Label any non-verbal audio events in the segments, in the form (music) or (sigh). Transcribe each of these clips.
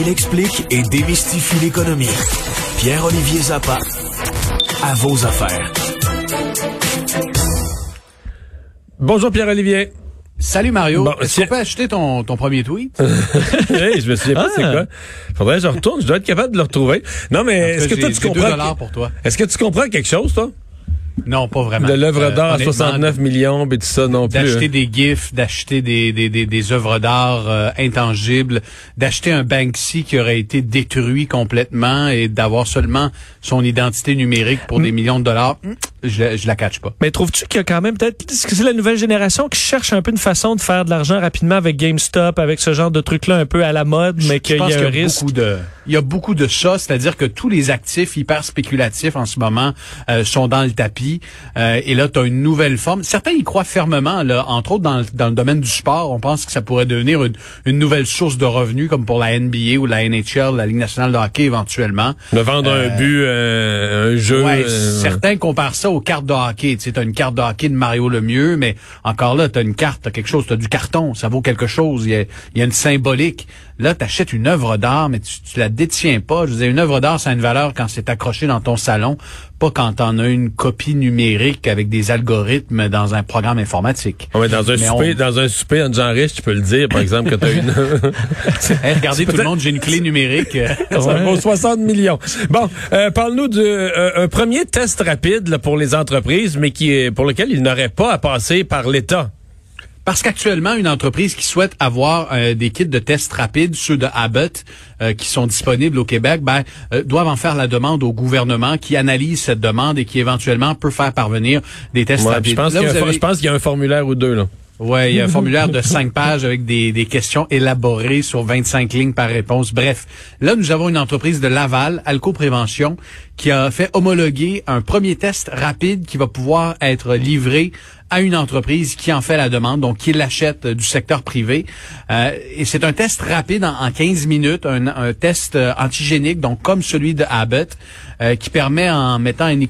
Il explique et démystifie l'économie. Pierre-Olivier Zappa, à vos affaires. Bonjour Pierre-Olivier. Salut Mario. Bon, Est-ce c'est- qu'on peut acheter ton, ton premier tweet? (laughs) hey, je me souviens pas c'est Ah. quoi. Faudrait que je retourne, je dois être capable de le retrouver. Non mais est-ce que toi tu comprends pour toi. Est-ce que tu comprends quelque chose toi? Non, pas vraiment. de l'œuvre Euh, d'art à honnêtement, 69 millions et tout ça non plus. D'acheter hein? des gifs, d'acheter des, des, des, des œuvres d'art euh, intangibles, d'acheter un Banksy qui aurait été détruit complètement et d'avoir seulement son identité numérique pour des millions de dollars, je, je la catch pas. Mais trouves-tu qu'il y a quand même peut-être est-ce que c'est la nouvelle génération qui cherche un peu une façon de faire de l'argent rapidement avec GameStop, avec ce genre de truc-là un peu à la mode, mais Je qu'il y pense a qu'il un y a risque? beaucoup de, il y a beaucoup de ça, c'est-à-dire que tous les actifs hyper spéculatifs en ce moment euh, sont dans le tapis. Euh, et là, tu as une nouvelle forme. Certains y croient fermement, là, entre autres dans, le- dans le domaine du sport. On pense que ça pourrait devenir une, une nouvelle source de revenus, comme pour la NBA ou la NHL, la Ligue nationale de hockey éventuellement. De vendre Euh, un but, euh, un jeu. Ouais, euh, certains comparent ça aux cartes de. Tu une carte de hockey de Mario Lemieux, mais encore là, t'as une carte, t'as quelque chose, t'as du carton, ça vaut quelque chose. Il y a, il y a une symbolique. Là, t'achètes une œuvre d'art, mais tu, tu la détiens pas. Je veux dire, une œuvre d'art, ça a une valeur quand c'est accroché dans ton salon, pas quand t'en as une copie numérique avec des algorithmes dans un programme informatique. Ouais, dans un Mais souper, on- dans un souper en genre riche, tu peux le dire, par exemple, que t'as une. (laughs) Hey, regardez (laughs) tout le monde, j'ai une clé numérique. euh, (laughs) Ça vaut 60 millions. Bon, euh, parle-nous d'un premier test rapide là, pour les entreprises, mais qui est pour lequel ils n'auraient pas à passer par l'État. Parce qu'actuellement, une entreprise qui souhaite avoir euh, des kits de tests rapides, ceux de Abbott, euh, qui sont disponibles au Québec, ben, euh, doivent en faire la demande au gouvernement qui analyse cette demande et qui éventuellement peut faire parvenir des tests Ouais, rapides. pense qu'il y avez- je pense qu'il y a un formulaire ou deux là. Ouais, il y a un (laughs) formulaire de cinq pages avec des, des questions élaborées sur 25 lignes par réponse. Bref, là, nous avons une entreprise de Laval, Alco Prévention, qui a fait homologuer un premier test rapide qui va pouvoir être livré à une entreprise qui en fait la demande, donc qui l'achète du secteur privé. Euh, et c'est un test rapide en, en 15 minutes, un, un test euh, antigénique, donc comme celui de Abbott, euh, qui permet en mettant un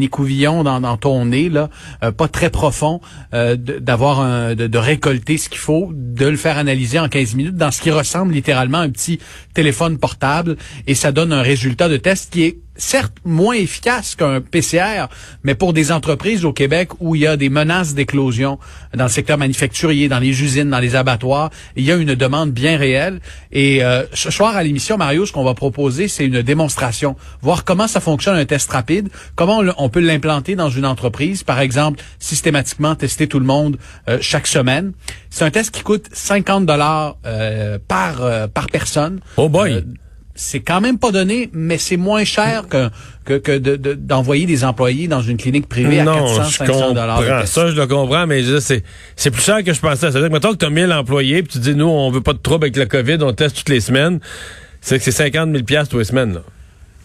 écouvillon, dans, ton nez, là, euh, pas très profond, euh, d'avoir de, de récolter ce qu'il faut, de le faire analyser en 15 minutes dans ce qui ressemble littéralement à un petit téléphone portable, et ça donne un résultat de test qui est certes moins efficace qu'un PCR, mais pour des entreprises au Québec où il y a des menaces d'éclosion dans le secteur manufacturier, dans les usines, dans les abattoirs, il y a une demande bien réelle. Et euh, ce soir à l'émission, Mario, ce qu'on va proposer, c'est une démonstration, voir comment ça fonctionne un test rapide, comment on, peut l'implanter dans une entreprise, par exemple, systématiquement tester tout le monde euh, chaque semaine. C'est un test qui coûte 50 dollars par euh, par personne. Oh boy. C'est quand même pas donné, mais c'est moins cher que que, que de- de- d'envoyer des employés dans une clinique privée à non, 400, je 500 dollars. Ça, je le comprends, mais c'est, c'est plus cher que je pensais. C'est-à-dire que, mettons que tu as 1000 employés, puis tu dis, nous, on veut pas de trouble avec le COVID, on teste toutes les semaines. C'est que c'est 50 000 piastres toutes les semaines, là.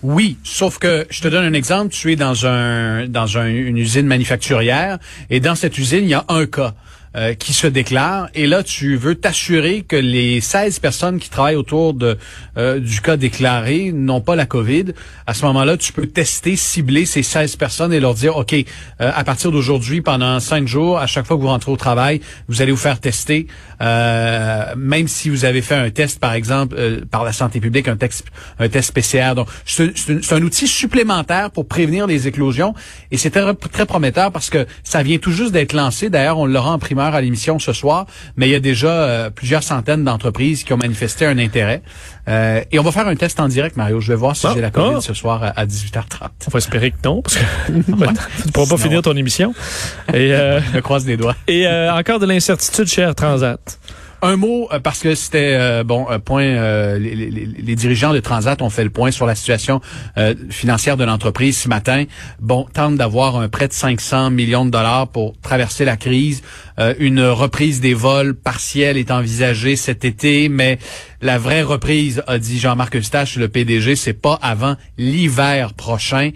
Oui, sauf que je te donne un exemple. Tu es dans un dans un- une usine manufacturière et dans cette usine, il y a un cas. Euh, qui se déclare et là tu veux t'assurer que les 16 personnes qui travaillent autour de euh, du cas déclaré n'ont pas la Covid. À ce moment-là, tu peux tester, cibler ces 16 personnes et leur dire OK, euh, à partir d'aujourd'hui pendant cinq jours, à chaque fois que vous rentrez au travail, vous allez vous faire tester euh, même si vous avez fait un test par exemple euh, par la santé publique un test un test PCR. Donc c'est un- outil supplémentaire pour prévenir les éclosions et c'est très, très prometteur parce que ça vient tout juste d'être lancé. D'ailleurs, on l'aura en primeur à l'émission ce soir, mais il y a déjà euh, plusieurs centaines d'entreprises qui ont manifesté un intérêt. Euh, et on va faire un test en direct, Mario. Je vais voir si Ah, j'ai la COVID ah. ce soir à, à 18h30. On va espérer que non, parce que (laughs) (laughs) tu ne pourras pas finir ton émission. Et, euh, (laughs) Je croise les doigts. et euh, encore de l'incertitude chez Air Transat. Un mot euh, parce que c'était euh, bon point. euh, les, dirigeants de Transat ont fait le point sur la situation euh, financière de l'entreprise ce matin. Bon, tentent d'avoir un prêt de 500 millions de dollars pour traverser la crise. Une reprise des vols partielle est envisagée cet été, mais la vraie reprise, a dit Jean-Marc Eustache, le PDG, c'est pas avant l'hiver prochain.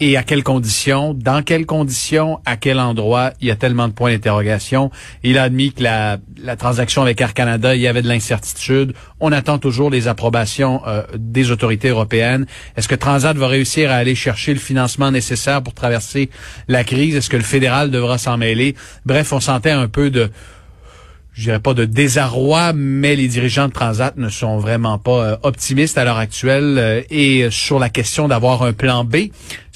Et à quelles conditions, dans quelles conditions, à quel endroit, il y a tellement de points d'interrogation. Il a admis que la, la transaction avec Air Canada, il y avait de l'incertitude. On attend toujours les approbations euh, des autorités européennes. Est-ce que Transat va réussir à aller chercher le financement nécessaire pour traverser la crise? Est-ce que le fédéral devra s'en mêler? Bref, on sentait un peu de je dirais pas de désarroi, mais les dirigeants de Transat ne sont vraiment pas euh, optimistes à l'heure actuelle. euh, et sur la question d'avoir un plan B,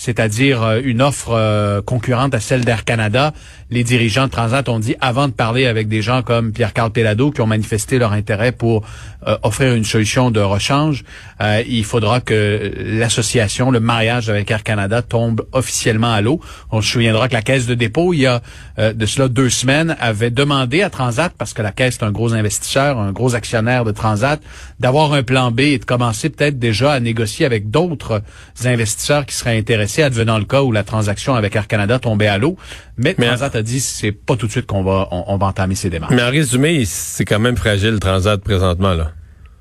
c'est-à-dire euh, une offre euh, concurrente à celle d'Air Canada, les dirigeants de Transat ont dit, avant de parler avec des gens comme Pierre-Carl Pelado, qui ont manifesté leur intérêt pour euh, offrir une solution de rechange, euh, il faudra que l'association, le mariage avec Air Canada tombe officiellement à l'eau. On se souviendra que la Caisse de dépôt, il y a euh, de cela deux semaines, avait demandé à Transat, parce que la Caisse est un gros investisseur, un gros actionnaire de Transat, d'avoir un plan B et de commencer peut-être déjà à négocier avec d'autres investisseurs qui seraient intéressés, advenant le cas où la transaction avec Air Canada tombait à l'eau. Mais, Mais- Transat a dit, c'est pas tout de suite qu'on va, on, on va entamer ces démarches. Mais en résumé, c'est quand même fragile le transat présentement là.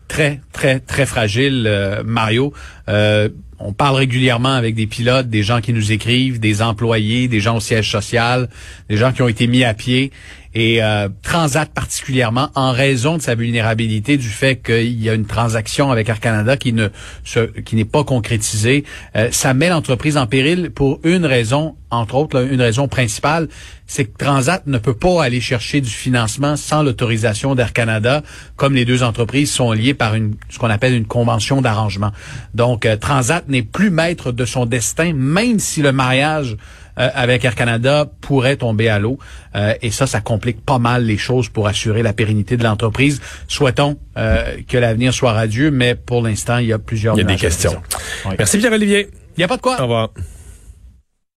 très, très, très fragile, euh, Mario. Euh, on parle régulièrement avec des pilotes, des gens qui nous écrivent, des employés, des gens au siège social, des gens qui ont été mis à pied. Et euh, Transat particulièrement, en raison de sa vulnérabilité, du fait qu'il y a une transaction avec Air Canada qui ne qui n'est pas concrétisée, euh, ça met l'entreprise en péril pour une raison, entre autres, une raison principale, c'est que Transat ne peut pas aller chercher du financement sans l'autorisation d'Air Canada, comme les deux entreprises sont liées par une ce qu'on appelle une convention d'arrangement. Donc euh, Transat n'est plus maître de son destin, même si le mariage euh, avec Air Canada pourrait tomber à l'eau. Euh, et ça, ça complique pas mal les choses pour assurer la pérennité de l'entreprise. Souhaitons euh, que l'avenir soit radieux, mais pour l'instant, il y a plusieurs Il y a des questions. Oui. Merci Pierre-Olivier. Il n'y a pas de quoi. Au revoir.